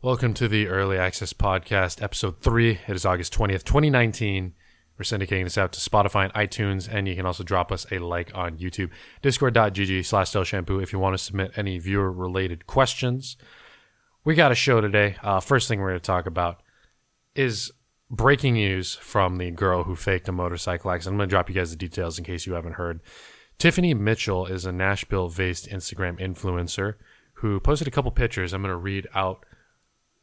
Welcome to the Early Access Podcast, Episode 3. It is August 20th, 2019. We're syndicating this out to Spotify and iTunes, and you can also drop us a like on YouTube. Discord.gg slash Shampoo if you want to submit any viewer related questions. We got a show today. Uh, first thing we're going to talk about is breaking news from the girl who faked a motorcycle accident. I'm going to drop you guys the details in case you haven't heard. Tiffany Mitchell is a Nashville based Instagram influencer who posted a couple pictures. I'm going to read out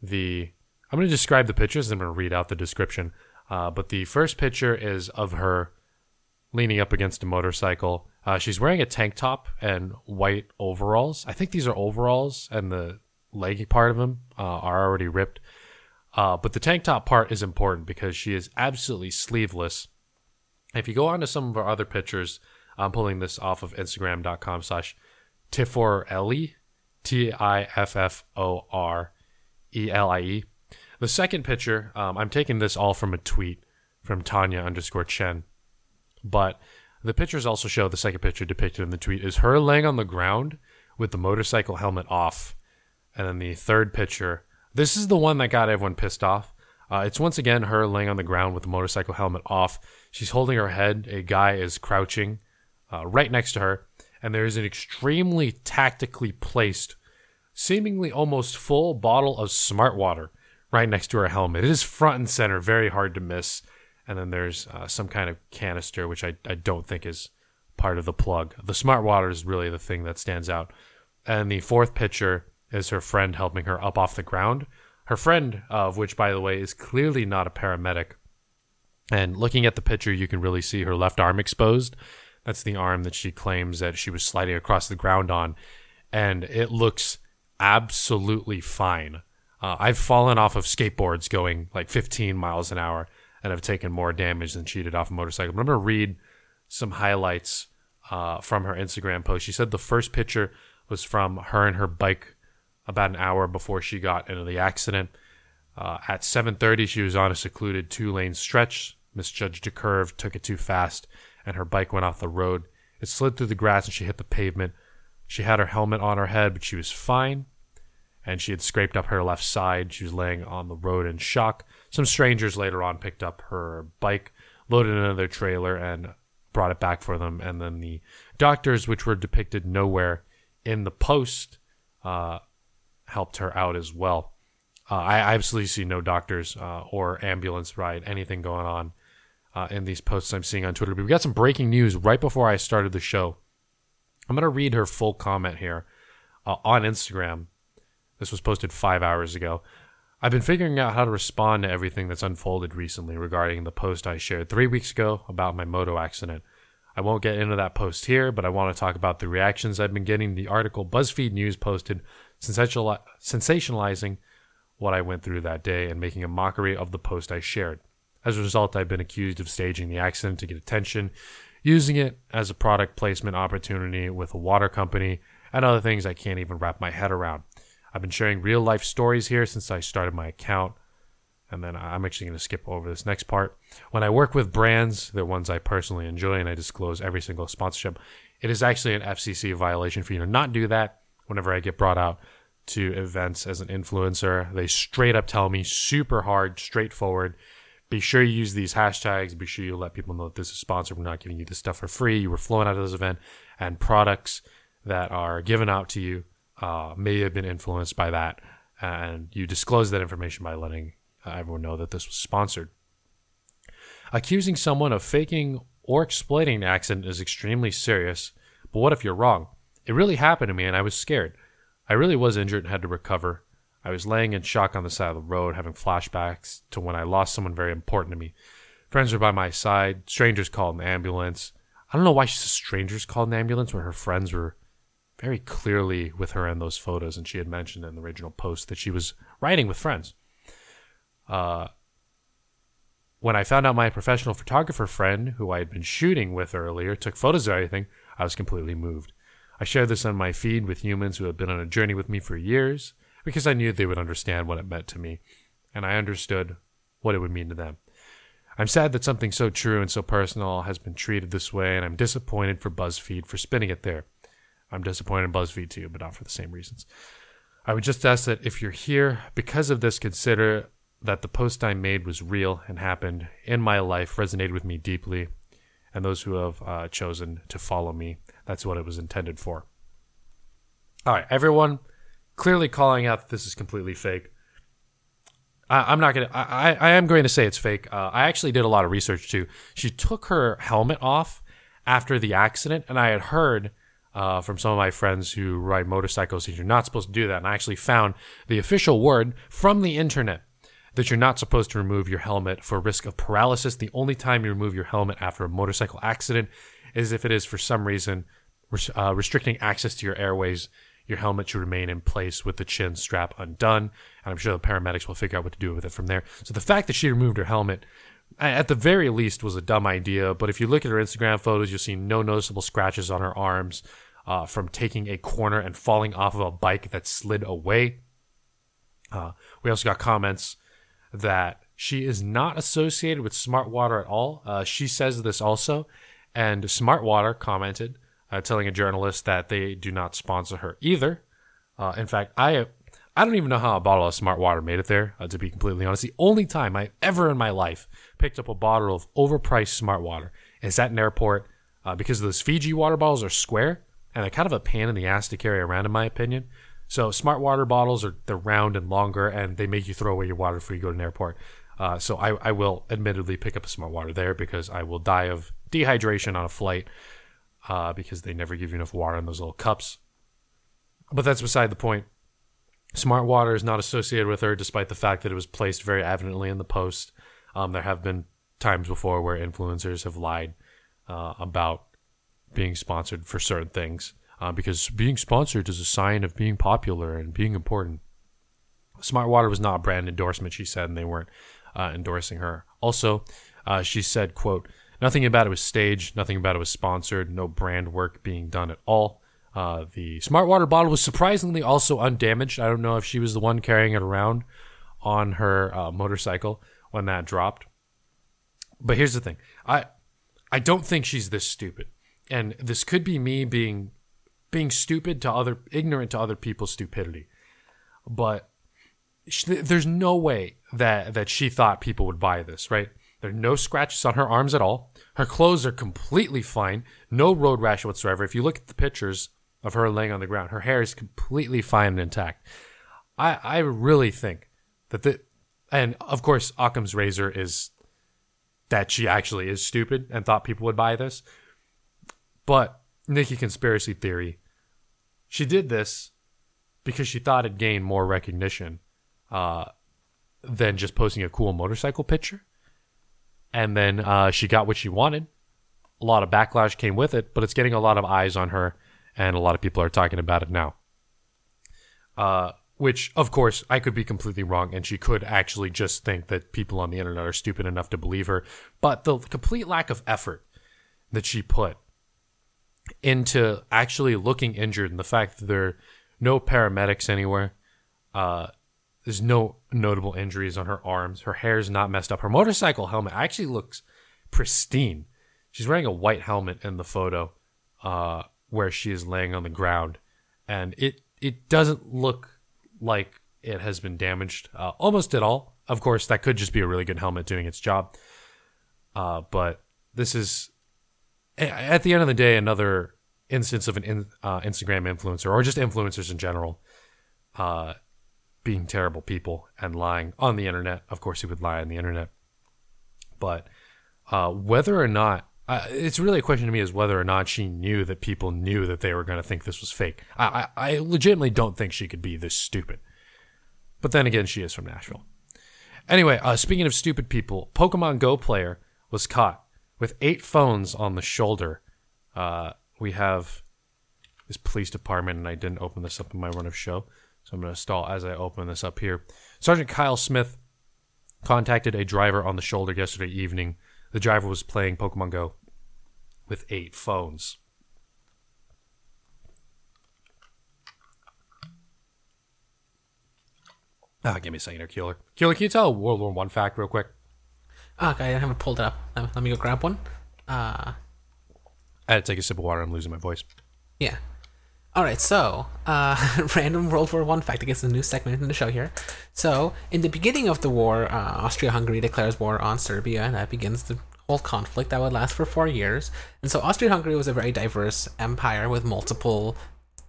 the. I'm going to describe the pictures. I'm going to read out the description. Uh, but the first picture is of her leaning up against a motorcycle. Uh, she's wearing a tank top and white overalls. I think these are overalls, and the leggy part of them uh, are already ripped. Uh, but the tank top part is important because she is absolutely sleeveless. If you go on to some of our other pictures, I'm pulling this off of Instagram.com slash Tifforelie, T I F F O R E L I E. The second picture, um, I'm taking this all from a tweet from Tanya underscore Chen. But the pictures also show the second picture depicted in the tweet is her laying on the ground with the motorcycle helmet off. And then the third picture, this is the one that got everyone pissed off. Uh, it's once again her laying on the ground with the motorcycle helmet off. She's holding her head. A guy is crouching uh, right next to her. And there is an extremely tactically placed, seemingly almost full bottle of smart water right next to her helmet. It is front and center, very hard to miss. And then there's uh, some kind of canister, which I, I don't think is part of the plug. The smart water is really the thing that stands out. And the fourth picture is her friend helping her up off the ground. Her friend, uh, of which, by the way, is clearly not a paramedic. And looking at the picture, you can really see her left arm exposed. That's the arm that she claims that she was sliding across the ground on. And it looks absolutely fine. Uh, I've fallen off of skateboards going like 15 miles an hour and have taken more damage than she did off a motorcycle. But I'm going to read some highlights uh, from her Instagram post. She said the first picture was from her and her bike about an hour before she got into the accident. Uh, at 7:30, she was on a secluded two-lane stretch, misjudged a curve, took it too fast, and her bike went off the road. It slid through the grass and she hit the pavement. She had her helmet on her head, but she was fine and she had scraped up her left side. She was laying on the road in shock. Some strangers later on picked up her bike, loaded their trailer, and brought it back for them. And then the doctors, which were depicted nowhere in the post, uh, helped her out as well. Uh, I absolutely see no doctors uh, or ambulance ride, anything going on uh, in these posts I'm seeing on Twitter. But we got some breaking news right before I started the show. I'm going to read her full comment here uh, on Instagram this was posted five hours ago. I've been figuring out how to respond to everything that's unfolded recently regarding the post I shared three weeks ago about my moto accident. I won't get into that post here, but I want to talk about the reactions I've been getting. The article BuzzFeed News posted sensationalizing what I went through that day and making a mockery of the post I shared. As a result, I've been accused of staging the accident to get attention, using it as a product placement opportunity with a water company, and other things I can't even wrap my head around. I've been sharing real life stories here since I started my account. And then I'm actually going to skip over this next part. When I work with brands, they're ones I personally enjoy, and I disclose every single sponsorship. It is actually an FCC violation for you to not do that whenever I get brought out to events as an influencer. They straight up tell me super hard, straightforward. Be sure you use these hashtags. Be sure you let people know that this is sponsored. We're not giving you this stuff for free. You were flown out of this event, and products that are given out to you uh, may have been influenced by that, and you disclose that information by letting uh, everyone know that this was sponsored. Accusing someone of faking or exploiting an accident is extremely serious, but what if you're wrong? It really happened to me, and I was scared. I really was injured and had to recover. I was laying in shock on the side of the road, having flashbacks to when I lost someone very important to me. Friends were by my side. Strangers called an ambulance. I don't know why she says strangers called an ambulance when her friends were very clearly with her in those photos, and she had mentioned in the original post that she was riding with friends. Uh, when I found out my professional photographer friend, who I had been shooting with earlier, took photos of everything, I was completely moved. I shared this on my feed with humans who had been on a journey with me for years because I knew they would understand what it meant to me, and I understood what it would mean to them. I'm sad that something so true and so personal has been treated this way, and I'm disappointed for BuzzFeed for spinning it there. I'm disappointed in BuzzFeed too, but not for the same reasons. I would just ask that if you're here because of this, consider that the post I made was real and happened in my life, resonated with me deeply, and those who have uh, chosen to follow me, that's what it was intended for. All right, everyone clearly calling out that this is completely fake. I, am not gonna. I, I am going to say it's fake. Uh, I actually did a lot of research too. She took her helmet off after the accident, and I had heard uh, from some of my friends who ride motorcycles that you're not supposed to do that. And I actually found the official word from the internet that you're not supposed to remove your helmet for risk of paralysis. The only time you remove your helmet after a motorcycle accident is if it is for some reason uh, restricting access to your airways. Your helmet should remain in place with the chin strap undone. And I'm sure the paramedics will figure out what to do with it from there. So the fact that she removed her helmet at the very least was a dumb idea but if you look at her instagram photos you'll see no noticeable scratches on her arms uh, from taking a corner and falling off of a bike that slid away. Uh, we also got comments that she is not associated with Smart Water at all. Uh, she says this also, and Smart Water commented, uh, telling a journalist that they do not sponsor her either. Uh, in fact, I I don't even know how a bottle of Smart Water made it there. Uh, to be completely honest, the only time I ever in my life picked up a bottle of overpriced Smart Water is at an airport because those Fiji water bottles are square and they're kind of a pain in the ass to carry around, in my opinion. So smart water bottles are they're round and longer, and they make you throw away your water before you go to an airport. Uh, so I, I will admittedly pick up a smart water there because I will die of dehydration on a flight uh, because they never give you enough water in those little cups. But that's beside the point. Smart water is not associated with her, despite the fact that it was placed very evidently in the post. Um, there have been times before where influencers have lied uh, about being sponsored for certain things uh, because being sponsored is a sign of being popular and being important. Smart Water was not a brand endorsement, she said, and they weren't uh, endorsing her. Also, uh, she said, quote, nothing about it was staged, nothing about it was sponsored, no brand work being done at all. Uh, the Smart Water bottle was surprisingly also undamaged. I don't know if she was the one carrying it around on her uh, motorcycle when that dropped. But here's the thing. I I don't think she's this stupid and this could be me being being stupid to other ignorant to other people's stupidity but she, there's no way that that she thought people would buy this right there are no scratches on her arms at all. Her clothes are completely fine. No road rash whatsoever. If you look at the pictures of her laying on the ground her hair is completely fine and intact. I i really think that the and of course occam's razor is that she actually is stupid and thought people would buy this. But Nikki conspiracy theory, she did this because she thought it gained more recognition uh, than just posting a cool motorcycle picture. And then uh, she got what she wanted. A lot of backlash came with it, but it's getting a lot of eyes on her, and a lot of people are talking about it now. Uh, which, of course, I could be completely wrong, and she could actually just think that people on the internet are stupid enough to believe her. But the complete lack of effort that she put into actually looking injured and the fact that there are no paramedics anywhere. Uh, there's no notable injuries on her arms. Her hair's not messed up. Her motorcycle helmet actually looks pristine. She's wearing a white helmet in the photo uh, where she is laying on the ground, and it it doesn't look like it has been damaged uh, almost at all. Of course, that could just be a really good helmet doing its job. Uh, but this is at the end of the day, another instance of an in, uh, Instagram influencer or just influencers in general uh, being terrible people and lying on the internet. Of course, he would lie on the internet. But uh, whether or not, uh, it's really a question to me is whether or not she knew that people knew that they were going to think this was fake. I, I, I legitimately don't think she could be this stupid. But then again, she is from Nashville. Anyway, uh, speaking of stupid people, Pokemon Go player was caught with eight phones on the shoulder. Uh, we have this police department, and I didn't open this up in my run of show, so I'm going to stall as I open this up here. Sergeant Kyle Smith contacted a driver on the shoulder yesterday evening. The driver was playing Pokemon Go with eight phones. Ah, give me a second here, Keeler. Keeler, can you tell a World War One fact real quick? Okay, I haven't pulled it up. Let me go grab one. Uh, I had to take a sip of water. I'm losing my voice. yeah. All right, so uh, random World War One fact. I guess a new segment in the show here. So, in the beginning of the war, uh, Austria-Hungary declares war on Serbia, and that begins the whole conflict that would last for four years. And so, Austria-Hungary was a very diverse empire with multiple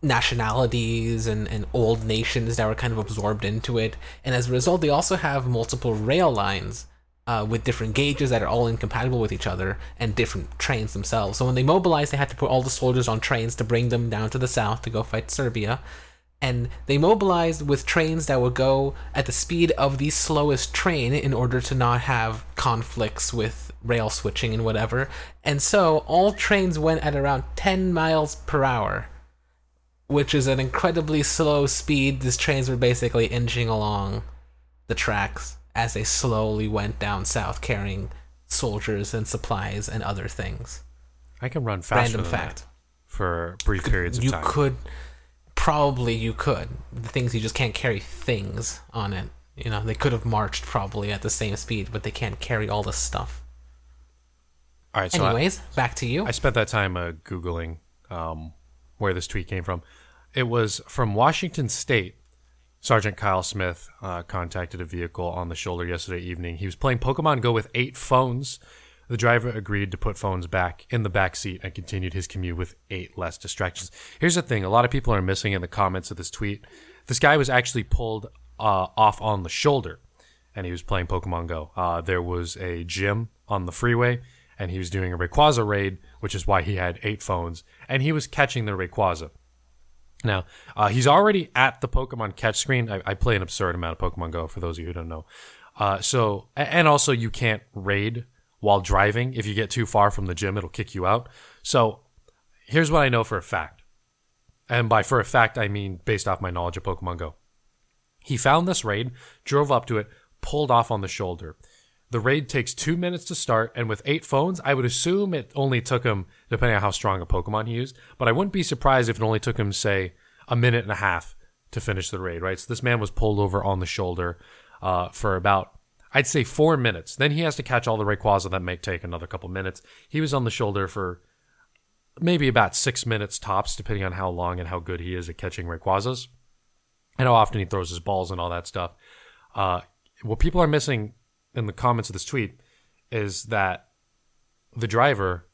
nationalities and, and old nations that were kind of absorbed into it. And as a result, they also have multiple rail lines uh, with different gauges that are all incompatible with each other and different trains themselves. So when they mobilized, they had to put all the soldiers on trains to bring them down to the south to go fight Serbia. And they mobilized with trains that would go at the speed of the slowest train in order to not have conflicts with rail switching and whatever. And so all trains went at around 10 miles per hour, which is an incredibly slow speed. These trains were basically inching along the tracks as they slowly went down south carrying soldiers and supplies and other things. I can run faster Random than fact. that for brief periods of You time. You could probably you could. The things you just can't carry things on it. You know, they could have marched probably at the same speed, but they can't carry all the stuff. All right, so I- Anyways, back to you. I spent that time uh, googling um, where this tweet came from. It was from Washington State. Sergeant Kyle Smith uh, contacted a vehicle on the shoulder yesterday evening. He was playing Pokemon Go with eight phones. The driver agreed to put phones back in the back seat and continued his commute with eight less distractions. Here's the thing: a lot of people are missing in the comments of this tweet. This guy was actually pulled uh, off on the shoulder, and he was playing Pokemon Go. Uh, there was a gym on the freeway, and he was doing a Rayquaza raid, which is why he had eight phones, and he was catching the Rayquaza. Now, uh, he's already at the Pokemon catch screen. I, I play an absurd amount of Pokemon Go, for those of you who don't know. Uh, so, and also you can't raid while driving. If you get too far from the gym, it'll kick you out. So, here's what I know for a fact. And by for a fact, I mean based off my knowledge of Pokemon Go. He found this raid, drove up to it, pulled off on the shoulder. The raid takes two minutes to start, and with eight phones, I would assume it only took him, depending on how strong a Pokemon he used, but I wouldn't be surprised if it only took him, say, a minute and a half to finish the raid, right? So this man was pulled over on the shoulder uh, for about, I'd say, four minutes. Then he has to catch all the Rayquaza. That may take another couple minutes. He was on the shoulder for maybe about six minutes tops, depending on how long and how good he is at catching Rayquazas and how often he throws his balls and all that stuff. Uh, what people are missing in the comments of this tweet is that the driver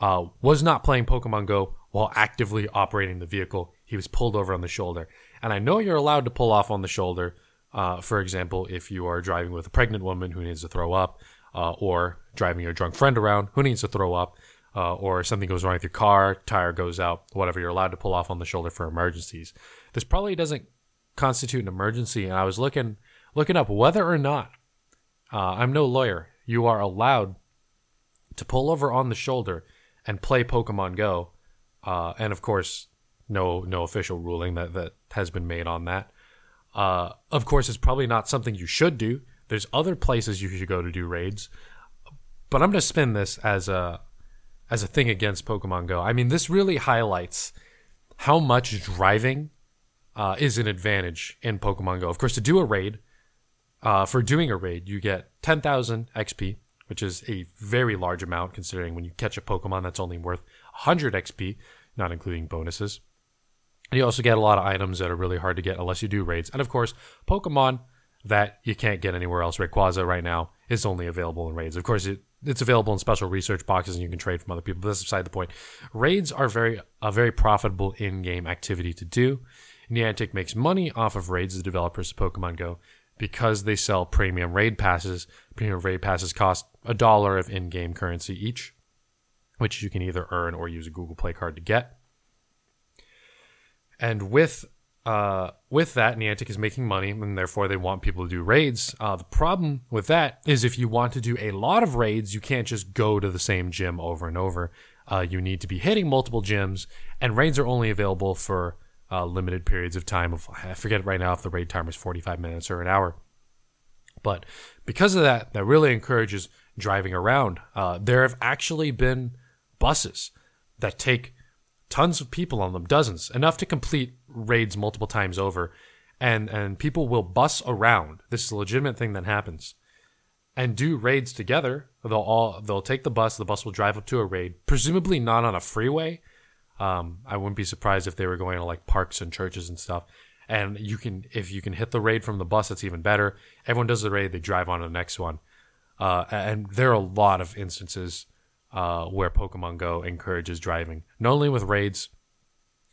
uh, was not playing Pokemon Go while actively operating the vehicle. He was pulled over on the shoulder. And I know you're allowed to pull off on the shoulder, uh, for example, if you are driving with a pregnant woman who needs to throw up, uh, or driving your drunk friend around who needs to throw up, uh, or something goes wrong with your car, tire goes out, whatever. You're allowed to pull off on the shoulder for emergencies. This probably doesn't constitute an emergency, and I was looking looking up whether or not uh, I'm no lawyer. You are allowed to pull over on the shoulder and play Pokemon Go, uh, and of course, no no official ruling that that has been made on that. Uh, of course, it's probably not something you should do. There's other places you should go to do raids, but I'm going to spin this as a as a thing against Pokemon Go. I mean, this really highlights how much driving uh, is an advantage in Pokemon Go. Of course, to do a raid, uh, for doing a raid, you get 10,000 XP, which is a very large amount considering when you catch a Pokemon that's only worth 100 XP, not including bonuses. And you also get a lot of items that are really hard to get unless you do raids. And of course, Pokemon that you can't get anywhere else. Rayquaza right now is only available in raids. Of course, it, it's available in special research boxes and you can trade from other people. But that's beside the point. Raids are very a very profitable in-game activity to do. Niantic makes money off of raids, the developers of Pokemon Go, because they sell premium raid passes. Premium raid passes cost a dollar of in-game currency each, which you can either earn or use a Google Play card to get. And with uh, with that, Niantic is making money, and therefore they want people to do raids. Uh, the problem with that is if you want to do a lot of raids, you can't just go to the same gym over and over. Uh, you need to be hitting multiple gyms, and raids are only available for uh, limited periods of time. Of I forget right now if the raid time is 45 minutes or an hour. But because of that, that really encourages driving around. Uh, there have actually been buses that take tons of people on them, dozens, enough to complete raids multiple times over, and and people will bus around. This is a legitimate thing that happens, and do raids together. They'll all they'll take the bus. The bus will drive up to a raid, presumably not on a freeway, Um, I wouldn't be surprised if they were going to like parks and churches and stuff. And you can, if you can hit the raid from the bus, that's even better. Everyone does the raid, they drive on to the next one. Uh, and there are a lot of instances uh, where Pokemon Go encourages driving, not only with raids,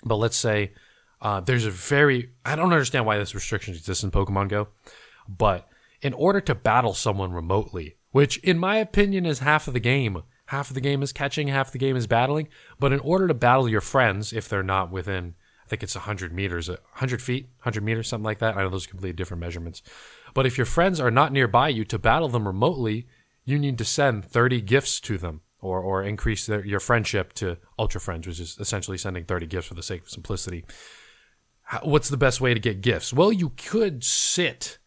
but let's say uh, there's a very, I don't understand why this restriction exists in Pokemon Go, but in order to battle someone remotely, which in my opinion is half of the game, half of the game is catching, half the game is battling, but in order to battle your friends, if they're not within, I think it's 100 meters, 100 feet, 100 meters, something like that. I know those are completely different measurements. But if your friends are not nearby you to battle them remotely, you need to send 30 gifts to them or, or increase their, your friendship to Ultra Friends, which is essentially sending 30 gifts for the sake of simplicity. How, what's the best way to get gifts? Well, you could sit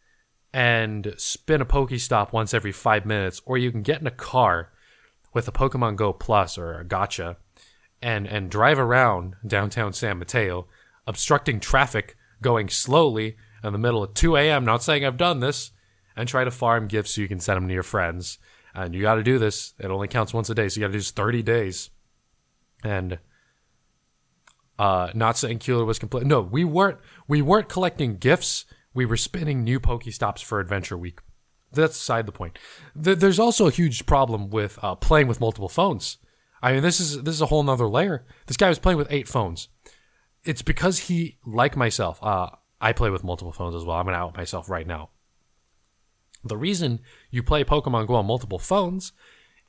and spin a Pokestop once every five minutes, or you can get in a car with a Pokemon Go Plus or a Go-tcha, and, and drive around downtown San Mateo, obstructing traffic, going slowly in the middle of 2 a.m. Not saying I've done this, and try to farm gifts so you can send them to your friends. And you got to do this. It only counts once a day, so you got to do this 30 days. And uh, not saying Keeler was complete. No, we weren't. We weren't collecting gifts. We were spinning new Pokestops for Adventure Week. That's aside the point. There's also a huge problem with uh, playing with multiple phones. I mean, this is this is a whole nother layer. This guy was playing with eight phones. It's because he, like myself, uh, I play with multiple phones as well. I'm gonna out myself right now. The reason you play Pokemon Go on multiple phones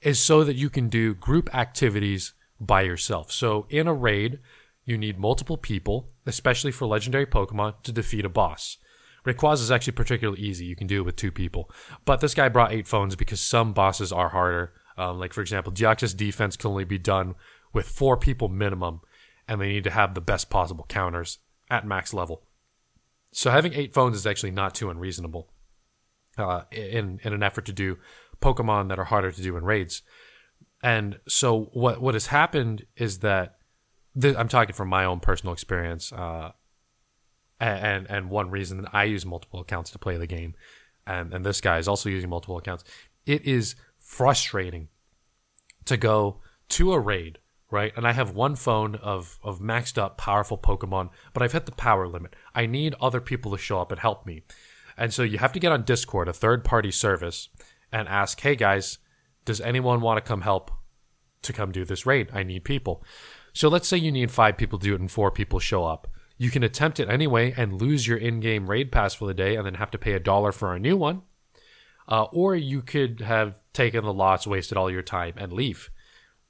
is so that you can do group activities by yourself. So in a raid, you need multiple people, especially for legendary Pokemon, to defeat a boss. Rayquaza is actually particularly easy. You can do it with two people. But this guy brought eight phones because some bosses are harder. Um, like, for example, Deoxys defense can only be done with four people minimum, and they need to have the best possible counters at max level. So having eight phones is actually not too unreasonable uh, in in an effort to do Pokemon that are harder to do in raids. And so what what has happened is that th- I'm talking from my own personal experience, uh, and and one reason that I use multiple accounts to play the game, and and this guy is also using multiple accounts. It is frustrating to go to a raid right? And I have one phone of of maxed up powerful Pokemon, but I've hit the power limit. I need other people to show up and help me. And so you have to get on Discord, a third party service, and ask, hey guys, does anyone want to come help to come do this raid? I need people. So let's say you need five people to do it and four people show up. You can attempt it anyway and lose your in game raid pass for the day and then have to pay a dollar for a new one. Uh, or you could have taken the loss, wasted all your time, and leave.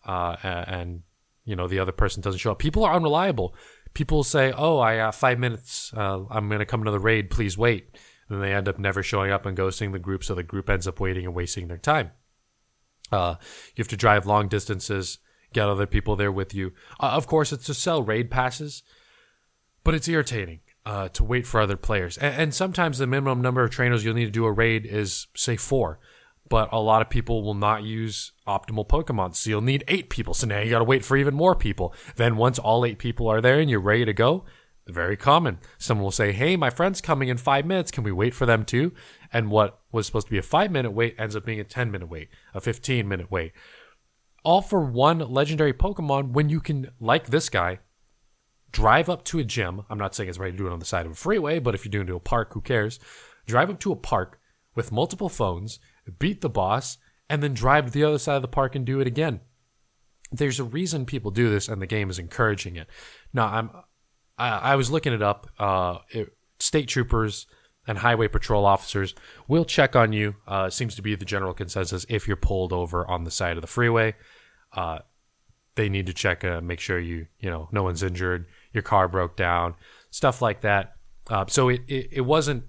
Uh, and, you know, the other person doesn't show up. People are unreliable. People say, oh, I got five minutes. Uh, I'm going to come to the raid. Please wait And they end up never showing up and ghosting the group, so the group ends up waiting and wasting their time. Uh, you have to drive long distances, get other people there with you. Uh, of course, it's to sell raid passes, but it's irritating uh, to wait for other players. And, and, sometimes the minimum number of trainers you'll need to do a raid is, say, four. But a lot of people will not use optimal Pokemon, so you'll need eight people. So now you got to wait for even more people. Then once all eight people are there and you're ready to go, very common. Someone will say, Hey, my friend's coming in five minutes. Can we wait for them too? And what was supposed to be a five minute wait ends up being a 10 minute wait, a 15 minute wait. All for one legendary Pokemon when you can, like this guy, drive up to a gym. I'm not saying it's right to do it on the side of a freeway, but if you're doing it to a park, who cares? Drive up to a park with multiple phones, beat the boss, and then drive to the other side of the park and do it again. There's a reason people do this, and the game is encouraging it. Now, I'm I, I was looking it up. Uh, it, state troopers and highway patrol officers will check on you. Uh, seems to be the general consensus if you're pulled over on the side of the freeway. Uh, they need to check, uh, make sure you, you know, no one's injured, your car broke down, stuff like that. Uh, so it, it, it, wasn't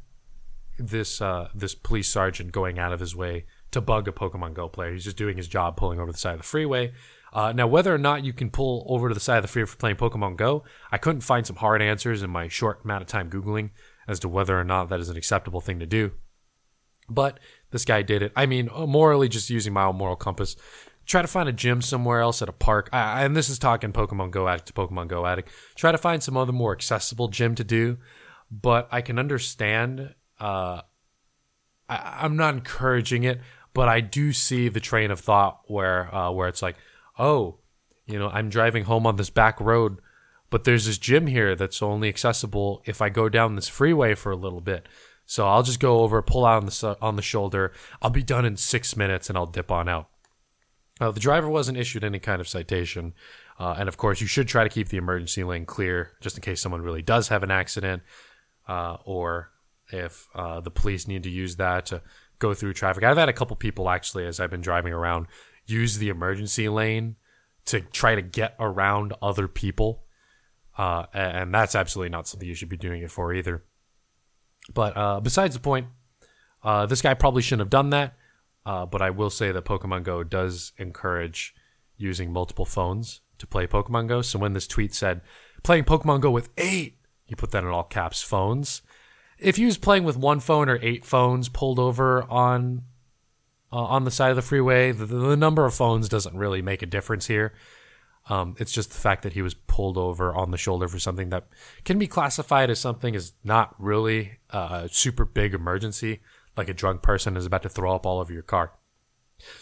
this uh, this police sergeant going out of his way to bug a Pokemon Go player. He's just doing his job, pulling over the side of the freeway. Uh, now, whether or not you can pull over to the side of the freeway for playing Pokemon Go, I couldn't find some hard answers in my short amount of time Googling as to whether or not that is an acceptable thing to do. But this guy did it. I mean, uh, morally, just using my own moral compass. Try to find a gym somewhere else at a park. I, and this is talking Pokemon Go addict to Pokemon Go addict. Try to find some other more accessible gym to do. But I can understand. Uh, I, I'm not encouraging it, but I do see the train of thought where uh, where it's like, oh, you know, I'm driving home on this back road but there's this gym here that's only accessible if I go down this freeway for a little bit. So I'll just go over, pull out on the on the shoulder. I'll be done in six minutes, and I'll dip on out. Uh, the driver wasn't issued any kind of citation, uh, and of course, you should try to keep the emergency lane clear just in case someone really does have an accident, uh, or if uh, the police need to use that to go through traffic. I've had a couple people actually, as I've been driving around, use the emergency lane to try to get around other people, uh, and that's absolutely not something you should be doing it for either. But besides the point, this guy probably shouldn't have done that. Uh, but I will say that Pokemon Go does encourage using multiple phones to play Pokemon Go. So when this tweet said playing Pokemon Go with eight, he put that in all caps phones. If he was playing with one phone or eight phones pulled over on uh, on the side of the freeway, the, the number of phones doesn't really make a difference here. Um, it's just the fact that he was pulled over on the shoulder for something that can be classified as something is not really a super big emergency, like a drunk person is about to throw up all over your car.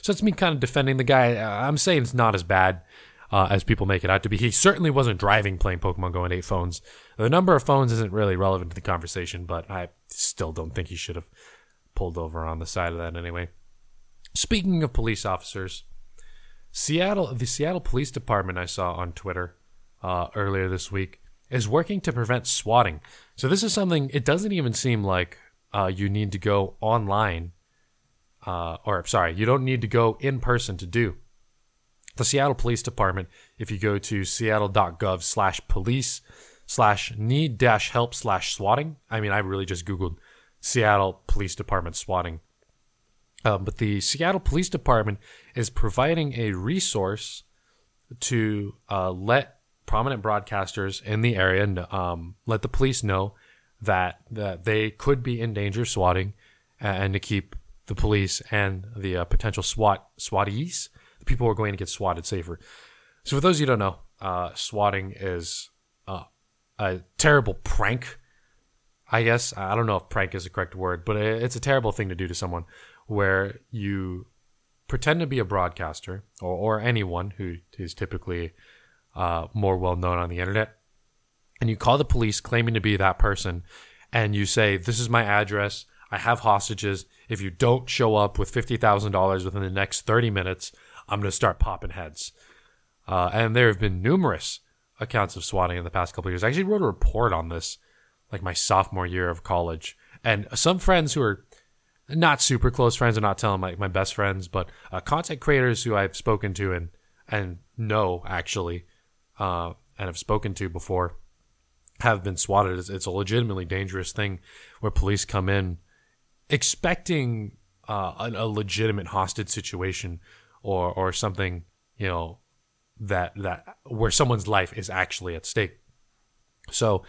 So it's me kind of defending the guy. I'm saying it's not as bad uh, as people make it out to be. He certainly wasn't driving playing Pokemon Go on eight phones. The number of phones isn't really relevant to the conversation, but I still don't think he should have pulled over on the side of that anyway. Speaking of police officers, Seattle, the Seattle Police Department, I saw on Twitter uh, earlier this week, is working to prevent swatting. So this is something. It doesn't even seem like uh, you need to go online, uh, or sorry, you don't need to go in person to do. The Seattle Police Department, if you go to seattle.gov slash police slash need dash help slash swatting, I mean, I really just Googled Seattle Police Department swatting. Um, but the Seattle Police Department is providing a resource to uh, let prominent broadcasters in the area um, let the police know that that they could be in danger of swatting, and to keep the police and the uh, potential SWAT SWATees, the people who are going to get swatted, safer. So, for those of you who don't know, uh, swatting is uh, a terrible prank. I guess I don't know if prank is the correct word, but it's a terrible thing to do to someone where you pretend to be a broadcaster or, or anyone who is typically uh, more well known on the internet, and you call the police claiming to be that person, and you say, This is my address. I have hostages. If you don't show up with $50,000 within the next 30 minutes, I'm going to start popping heads. Uh, and there have been numerous accounts of swatting in the past couple years. I actually wrote a report on this, like my sophomore year of college. And some friends who are not super close friends. I'm not telling my, my best friends, but uh, content creators who I've spoken to and and know actually, uh, and have spoken to before, have been swatted. It's, it's, a legitimately dangerous thing where police come in expecting uh, a, a legitimate hostage situation or or something you know that that where someone's life is actually at stake. So,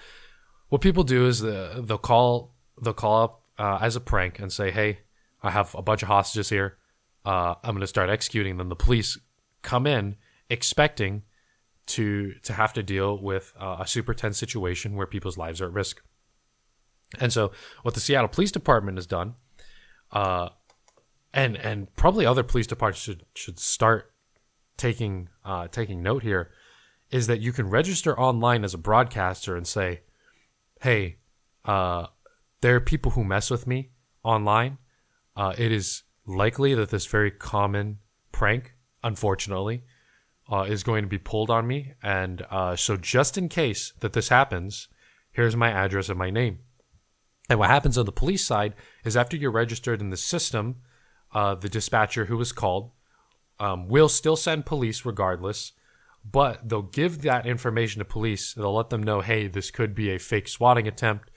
what people do is the, they'll call they'll call up uh, as a prank and say, "Hey, I have a bunch of hostages here. Uh, I'm going to start executing them." The police come in expecting to to have to deal with uh, a super tense situation where people's lives are at risk. And so, what the Seattle Police Department has done, uh, and and probably other police departments should should start taking uh, taking note here, is that you can register online as a broadcaster and say, "Hey, uh, there are people who mess with me online. Uh, it is likely that this very common prank, unfortunately, uh, is going to be pulled on me. And uh, so, just in case that this happens, here's my address and my name. And what happens on the police side is after you're registered in the system, uh, the dispatcher who was called um, will still send police regardless, but they'll give that information to police. They'll let them know, hey, this could be a fake swatting attempt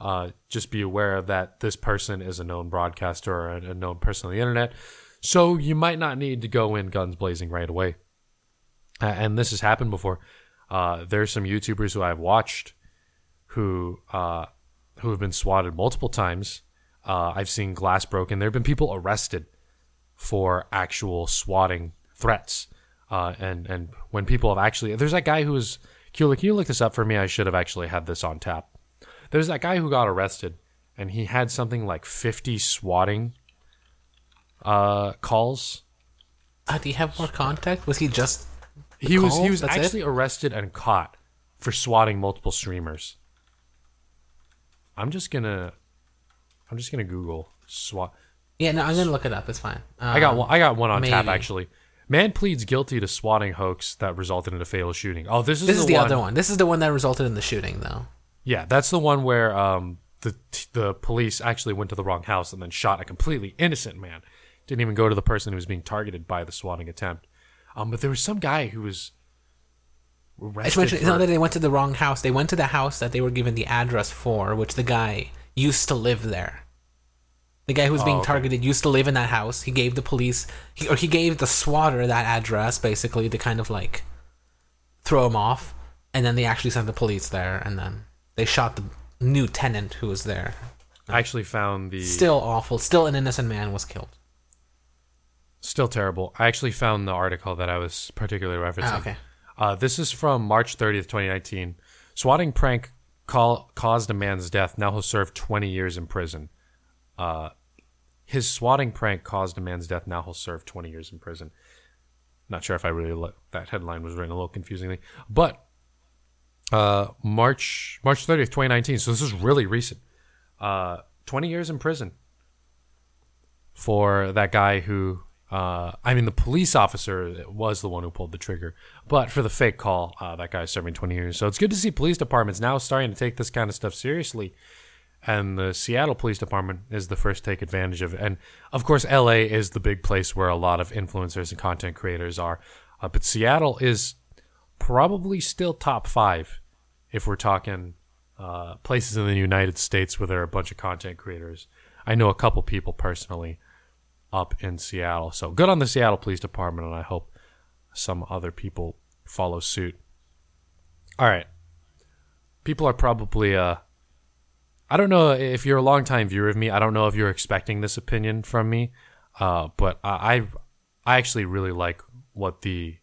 uh, just be aware that this person is a known broadcaster or a known person on the internet. So you might not need to go in guns blazing right away. And this has happened before. Uh, there's some YouTubers who I've watched who uh, who have been swatted multiple times. Uh, I've seen glass broken. There have been people arrested for actual swatting threats. Uh, and and when people have actually, there's that guy who was. Can you look this up for me? I should have actually had this on tap. There's that guy who got arrested, and he had something like 50 swatting uh, calls. Uh, do you have more contact? Was he just he was he was actually it? arrested and caught for swatting multiple streamers. I'm just gonna, I'm just gonna Google SWAT. Yeah, no, I'm gonna look it up. It's fine. Um, I got one. I got one on tap actually. Man pleads guilty to swatting hoax that resulted in a fatal shooting. Oh, this is This the is the one. other one. This is the one that resulted in the shooting, though. Yeah, that's the one where um the the police actually went to the wrong house and then shot a completely innocent man. Didn't even go to the person who was being targeted by the swatting attempt. Um, but there was some guy who was arrested. for- not that they went to the wrong house. They went to the house that they were given the address for, which the guy used to live there. The guy who was being Oh, okay. targeted used to live in that house. He gave the police, he, or he gave the swatter that address, basically, to kind of like throw him off. And then they actually sent the police there, and then they shot the new tenant who was there. I actually found the Still awful. Still, an innocent man was killed. Still terrible. I actually found the article that I was particularly referencing. Ah, okay. Uh, this is from March 30th, 2019. Swatting prank call, caused a man's death. Now he'll serve 20 years in prison. Uh, his swatting prank caused a man's death. Now he'll serve 20 years in prison. Not sure if I really lo- that headline was written a little confusingly, but uh, March March 30th, 2019. So this is really recent. Uh, 20 years in prison for that guy who uh, I mean the police officer was the one who pulled the trigger, but for the fake call, uh, that guy's serving 20 years. So it's good to see police departments now starting to take this kind of stuff seriously. And the Seattle Police Department is the first to take advantage of it. And of course, LA is the big place where a lot of influencers and content creators are. Uh, but Seattle is probably still top five if we're talking uh, places in the United States where there are a bunch of content creators. I know a couple people personally up in Seattle. So good on the Seattle Police Department, and I hope some other people follow suit. All right. People are probably, uh, I don't know if you're a longtime viewer of me, I don't know if you're expecting this opinion from me, uh, but I, I, actually really like what the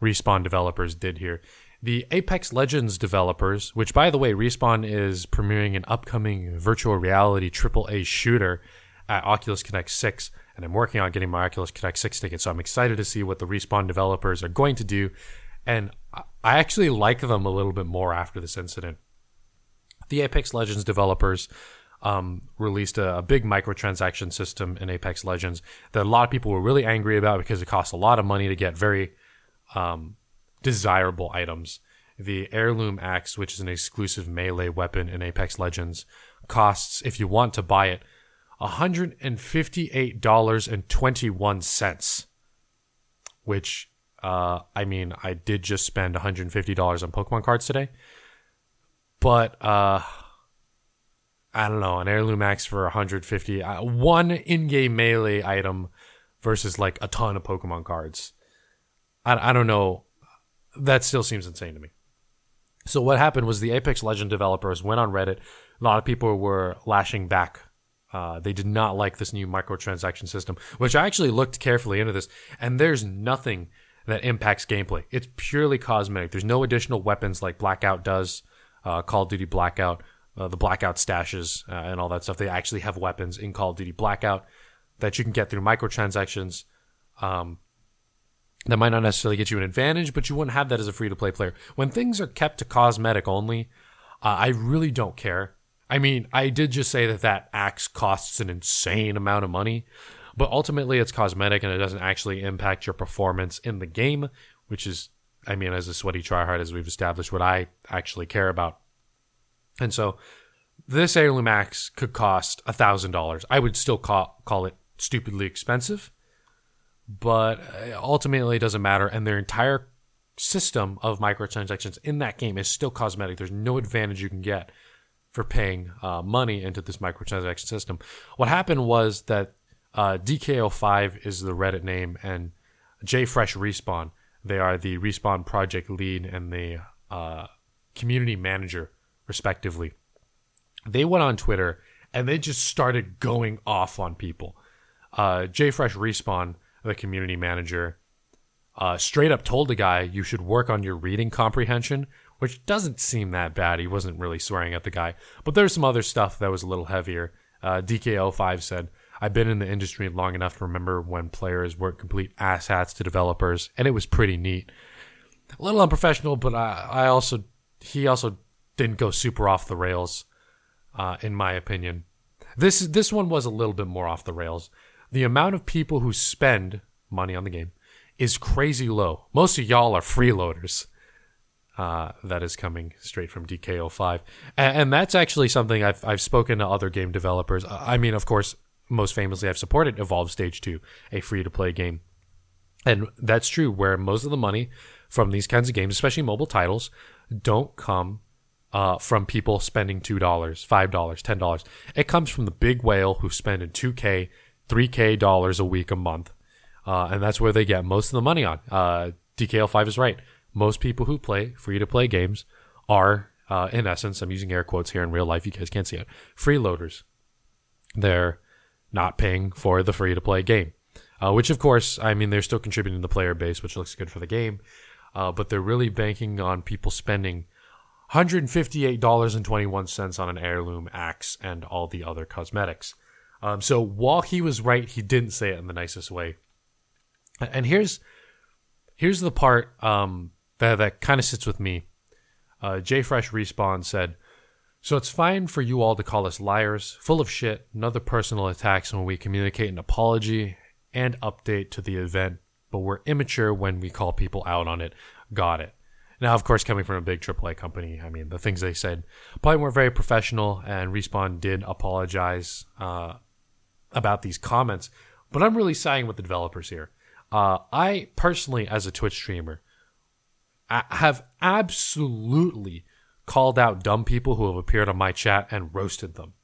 Respawn developers did here. The Apex Legends developers, which by the way, Respawn is premiering an upcoming virtual reality AAA shooter at Oculus Connect 6, and I'm working on getting my Oculus Connect 6 ticket, so I'm excited to see what the Respawn developers are going to do. And I- I actually like them a little bit more after this incident. The Apex Legends developers um, released a, a big microtransaction system in Apex Legends that a lot of people were really angry about because it costs a lot of money to get very um, desirable items. The Heirloom Axe, which is an exclusive melee weapon in Apex Legends, costs, if you want to buy it, $158.21. Which, uh, I mean, I did just spend $150 on Pokemon cards today. But, uh, I don't know, an Heirloom Axe for 150 uh, One in game melee item versus like a ton of Pokemon cards. I, I don't know. That still seems insane to me. So what happened was the Apex Legend developers went on Reddit. A lot of people were lashing back. Uh, they did not like this new microtransaction system, which I actually looked carefully into this, and there's nothing that impacts gameplay. It's purely cosmetic. There's no additional weapons like Blackout does, uh, Call of Duty Blackout, uh, the Blackout stashes, uh, and all that stuff. They actually have weapons in Call of Duty Blackout that you can get through microtransactions. Um, that might not necessarily get you an advantage, but you wouldn't have that as a free to play player. When things are kept to cosmetic only, uh, I really don't care. I mean, I did just say that that axe costs an insane amount of money, but ultimately it's cosmetic and it doesn't actually impact your performance in the game, which is, I mean, as a sweaty tryhard, as we've established, what I actually care about. And so this heirloom axe could cost a thousand dollars. I would still call call it stupidly expensive, but ultimately it doesn't matter. And their entire system of microtransactions in that game is still cosmetic. There's no advantage you can get for paying uh, money into this microtransaction system. What happened was that uh, DKO5 is the Reddit name, and JFresh Respawn, they are the Respawn project lead and the uh, community manager, respectively. They went on Twitter and they just started going off on people. Uh, JFresh Respawn, the community manager, uh, straight up told the guy you should work on your reading comprehension, which doesn't seem that bad. He wasn't really swearing at the guy, but there's some other stuff that was a little heavier. Uh, DKO5 said, I've been in the industry long enough to remember when players weren't complete asshats to developers, and it was pretty neat. a little unprofessional, but I, I also he also didn't go super off the rails, uh, in my opinion. This this one was a little bit more off the rails. The amount of people who spend money on the game is crazy low. Most of y'all are freeloaders. Uh, that is coming straight from DK05, and, and that's actually something I've I've spoken to other game developers. I mean, of course, most famously, I've supported Evolve Stage Two, a free to play game, and that's true. Where most of the money from these kinds of games, especially mobile titles, don't come uh, from people spending two dollars, five dollars, ten dollars. It comes from the big whale who's spending two k, three k dollars a week a month, uh, and that's where they get most of the money on. Uh, DKL5 is right. Most people who play free to play games are, uh, in essence, I'm using air quotes here in real life. You guys can't see it. Freeloaders. They're not paying for the free to play game, uh, which of course, I mean, they're still contributing to the player base, which looks good for the game. Uh, but they're really banking on people spending $158.21 on an heirloom axe and all the other cosmetics. Um, so while he was right, he didn't say it in the nicest way. And here's here's the part um, that that kind of sits with me. Uh, Fresh Respawn said, "So it's fine for you all to call us liars, full of shit, and other personal attacks when we communicate an apology and update to the event, but we're immature when we call people out on it. Got it." Now, of course, coming from a big AAA company, I mean, the things they said probably weren't very professional, and Respawn did apologize uh, about these comments. But I'm really siding with the developers here. Uh, I personally, as a Twitch streamer, have absolutely called out dumb people who have appeared on my chat and roasted them.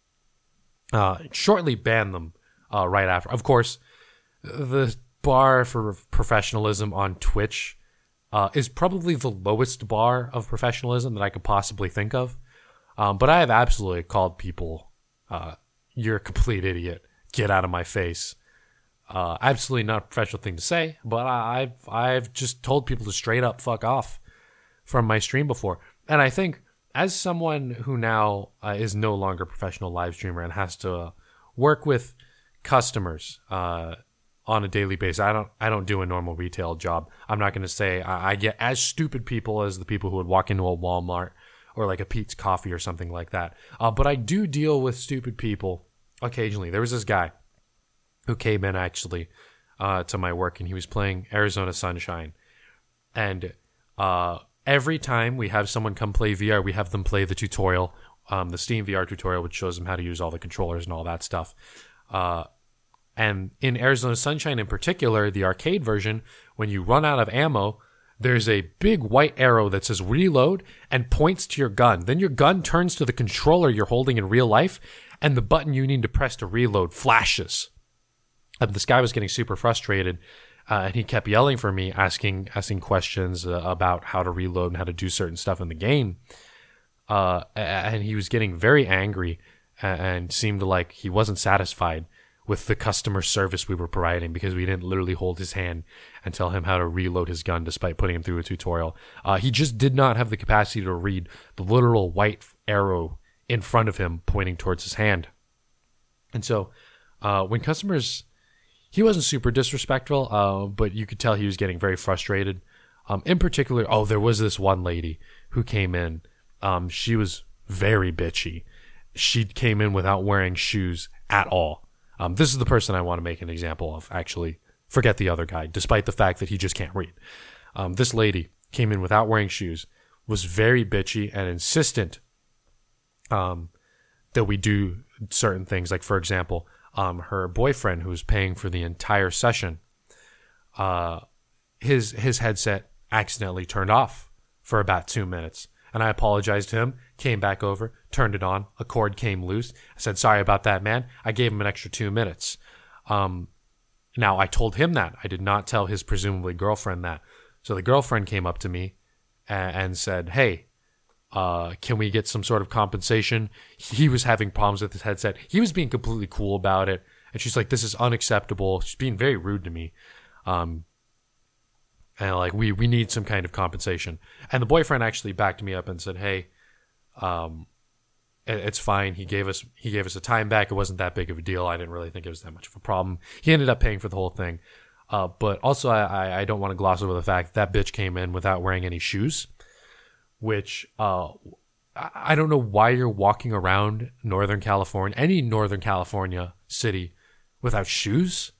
Uh, shortly banned them uh, right after. Of course, the bar for professionalism on Twitch uh, is probably the lowest bar of professionalism that I could possibly think of. Um, but I have absolutely called people, uh, "You're a complete idiot. Get out of my face." Uh, absolutely not a professional thing to say, but I, have I've just told people to straight up fuck off from my stream before, and I think as someone who now uh, is no longer a professional live streamer and has to uh, work with customers uh, on a daily basis, I don't I don't do a normal retail job. I'm not going to say I, I, get as stupid people as the people who would walk into a Walmart or like a Peet's Coffee or something like that. Uh, but I do deal with stupid people occasionally. There was this guy who came in actually uh, to my work, and he was playing Arizona Sunshine. And uh, every time we have someone come play VR, we have them play the tutorial, um, the Steam VR tutorial, which shows them how to use all the controllers and all that stuff. Uh, and in Arizona Sunshine, in particular, the arcade version, when you run out of ammo, there's a big white arrow that says reload and points to your gun. Then your gun turns to the controller you're holding in real life, and the button you need to press to reload flashes. And this guy was getting super frustrated, uh, and he kept yelling for me, asking asking questions uh, about how to reload and how to do certain stuff in the game. Uh, and he was getting very angry and seemed like he wasn't satisfied with the customer service we were providing because we didn't literally hold his hand and tell him how to reload his gun despite putting him through a tutorial. Uh, he just did not have the capacity to read the literal white arrow in front of him pointing towards his hand. And so uh, when customers he wasn't super disrespectful, uh, but you could tell he was getting very frustrated. Um, in particular, oh, there was this one lady who came in. Um, she was very bitchy. She came in without wearing shoes at all. Um, this is the person I want to make an example of. Actually, forget the other guy, despite the fact that he just can't read. Um, this lady came in without wearing shoes, was very bitchy and insistent um, that we do certain things. Like, for example, um, her boyfriend, who was paying for the entire session, uh, his his headset accidentally turned off for about two minutes. And I apologized to him, came back over, turned it on, a cord came loose. I said, Sorry about that, man. I gave him an extra two minutes. Um, now, I told him that. I did not tell his presumably girlfriend that. So the girlfriend came up to me and, and said, Hey, uh, can we get some sort of compensation? He was having problems with his headset. He was being completely cool about it. And she's like, this is unacceptable. She's being very rude to me. Um, and like, we, we need some kind of compensation. And the boyfriend actually backed me up and said, Hey, um, it's fine. He gave us, he gave us a time back. It wasn't that big of a deal. I didn't really think it was that much of a problem. He ended up paying for the whole thing. Uh, but also, I, I, I don't want to gloss over the fact that bitch came in without wearing any shoes, which uh, I don't know why you're walking around Northern California, any Northern California city, without shoes.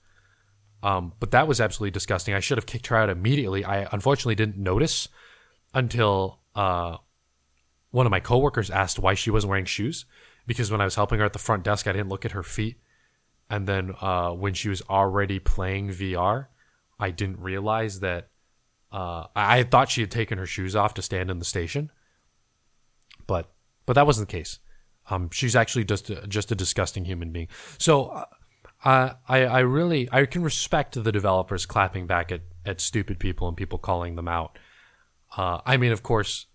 Um, but that was absolutely disgusting. I should have kicked her out immediately. I unfortunately didn't notice until uh, one of my coworkers asked why she wasn't wearing shoes. Because when I was helping her at the front desk, I didn't look at her feet. And then uh, when she was already playing VR, I didn't realize that uh, I thought she had taken her shoes off to stand in the station, but but that wasn't the case. Um, she's actually just a, just a disgusting human being. So uh, I I really I can respect the developers clapping back at at stupid people and people calling them out. Uh, I mean, of course,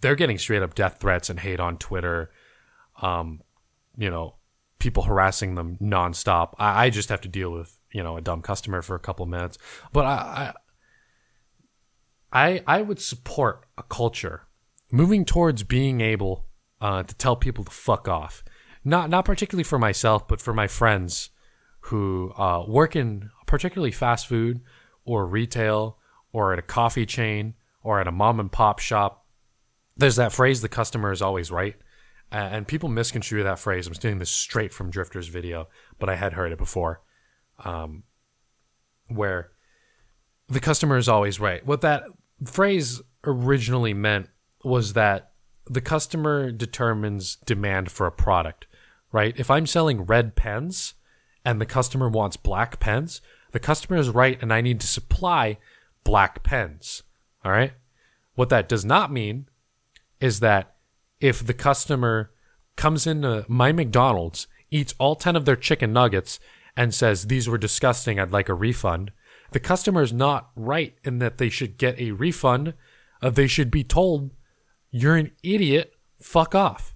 they're getting straight up death threats and hate on Twitter. Um, you know, people harassing them nonstop. I, I just have to deal with you know a dumb customer for a couple minutes, but I, I I I would support a culture moving towards being able uh, to tell people to fuck off. Not not particularly for myself, but for my friends who uh, work in particularly fast food or retail or at a coffee chain or at a mom and pop shop. There's that phrase, "The customer is always right." And people misconstrue that phrase. I'm stealing this straight from Drifter's video, but I had heard it before, um, where the customer is always right. What that phrase originally meant was that the customer determines demand for a product, right? If I'm selling red pens and the customer wants black pens, the customer is right and I need to supply black pens, all right? What that does not mean is that if the customer comes into my McDonald's, eats all 10 of their chicken nuggets, and says, These were disgusting, I'd like a refund, the customer is not right in that they should get a refund. Uh, they should be told, You're an idiot, fuck off.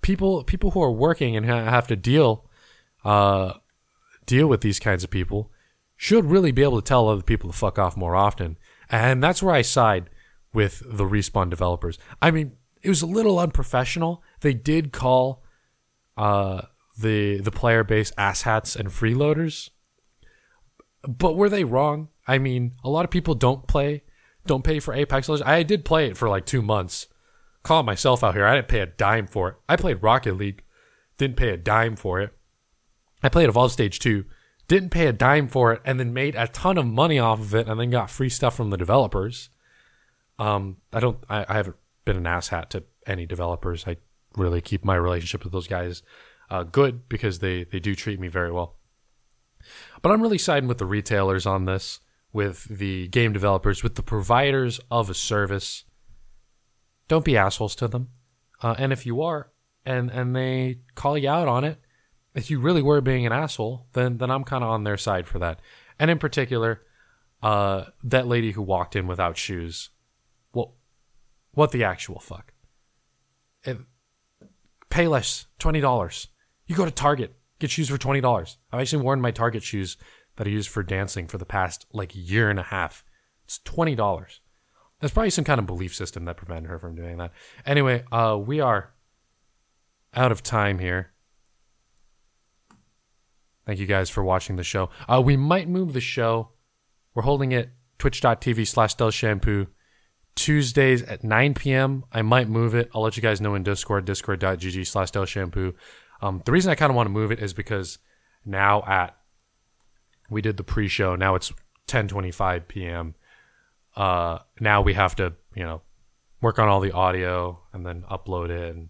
People, people who are working and ha- have to deal, uh, deal with these kinds of people should really be able to tell other people to fuck off more often. And that's where I side with the respawn developers. I mean, it was a little unprofessional. They did call uh, the the player base asshats and freeloaders, but were they wrong? I mean, a lot of people don't play, don't pay for Apex Legends. I did play it for like two months. Calling myself out here, I didn't pay a dime for it. I played Rocket League, didn't pay a dime for it. I played Evolve Stage 2, didn't pay a dime for it, and then made a ton of money off of it, and then got free stuff from the developers. Um, I don't, I, I haven't been an asshat to any developers. I really keep my relationship with those guys uh, good because they they do treat me very well. But I'm really siding with the retailers on this, with the game developers, with the providers of a service. Don't be assholes to them, uh, and if you are, and and they call you out on it, if you really were being an asshole, then then I'm kind of on their side for that. And in particular, uh, that lady who walked in without shoes. Well, what the actual fuck? If, pay less, twenty dollars. You go to Target, get shoes for twenty dollars. I've actually worn my Target shoes that I use for dancing for the past like year and a half. It's twenty dollars. There's probably some kind of belief system that prevented her from doing that. Anyway, uh, we are out of time here. Thank you guys for watching the show. Uh, we might move the show. We're holding it twitch.tv slash Del Shampoo Tuesdays at 9 p.m. I might move it. I'll let you guys know in Discord, discord.gg slash Del Shampoo. Um, the reason I kind of want to move it is because now at, we did the pre show, now it's 10.25 p.m. Uh, now we have to, you know, work on all the audio and then upload it and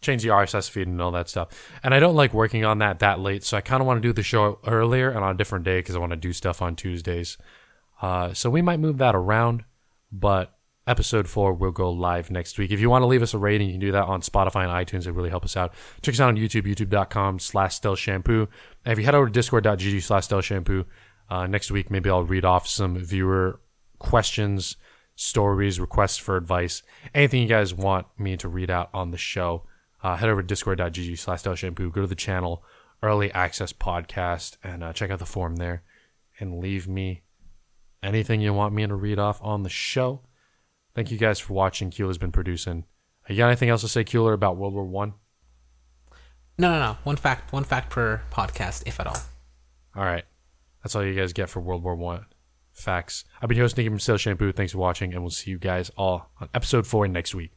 change the RSS feed and all that stuff. And I don't like working on that that late, so I kind of want to do the show earlier and on a different day because I want to do stuff on Tuesdays. Uh, so we might move that around, but episode four will go live next week. If you want to leave us a rating, you can do that on Spotify and iTunes. It really helps us out. Check us out on YouTube, youtube.com slash Stell Shampoo. And if you head over to discord.gg slash Stell Shampoo, uh, next week, maybe I'll read off some viewer questions, stories, requests for advice, anything you guys want me to read out on the show. Uh, head over to discord.gg slash Stell Shampoo. Go to the channel, Early Access Podcast, and uh, check out the form there and leave me anything you want me to read off on the show. Thank you guys for watching. Keeler's been producing. Uh, you got anything else to say, Keeler, about World War One? No, no, no. One fact, one fact per podcast, if at all. All right. That's all you guys get for World War One facts. I've been your host Nicky from Sales Shampoo. Thanks for watching, and we'll see you guys all on episode four next week.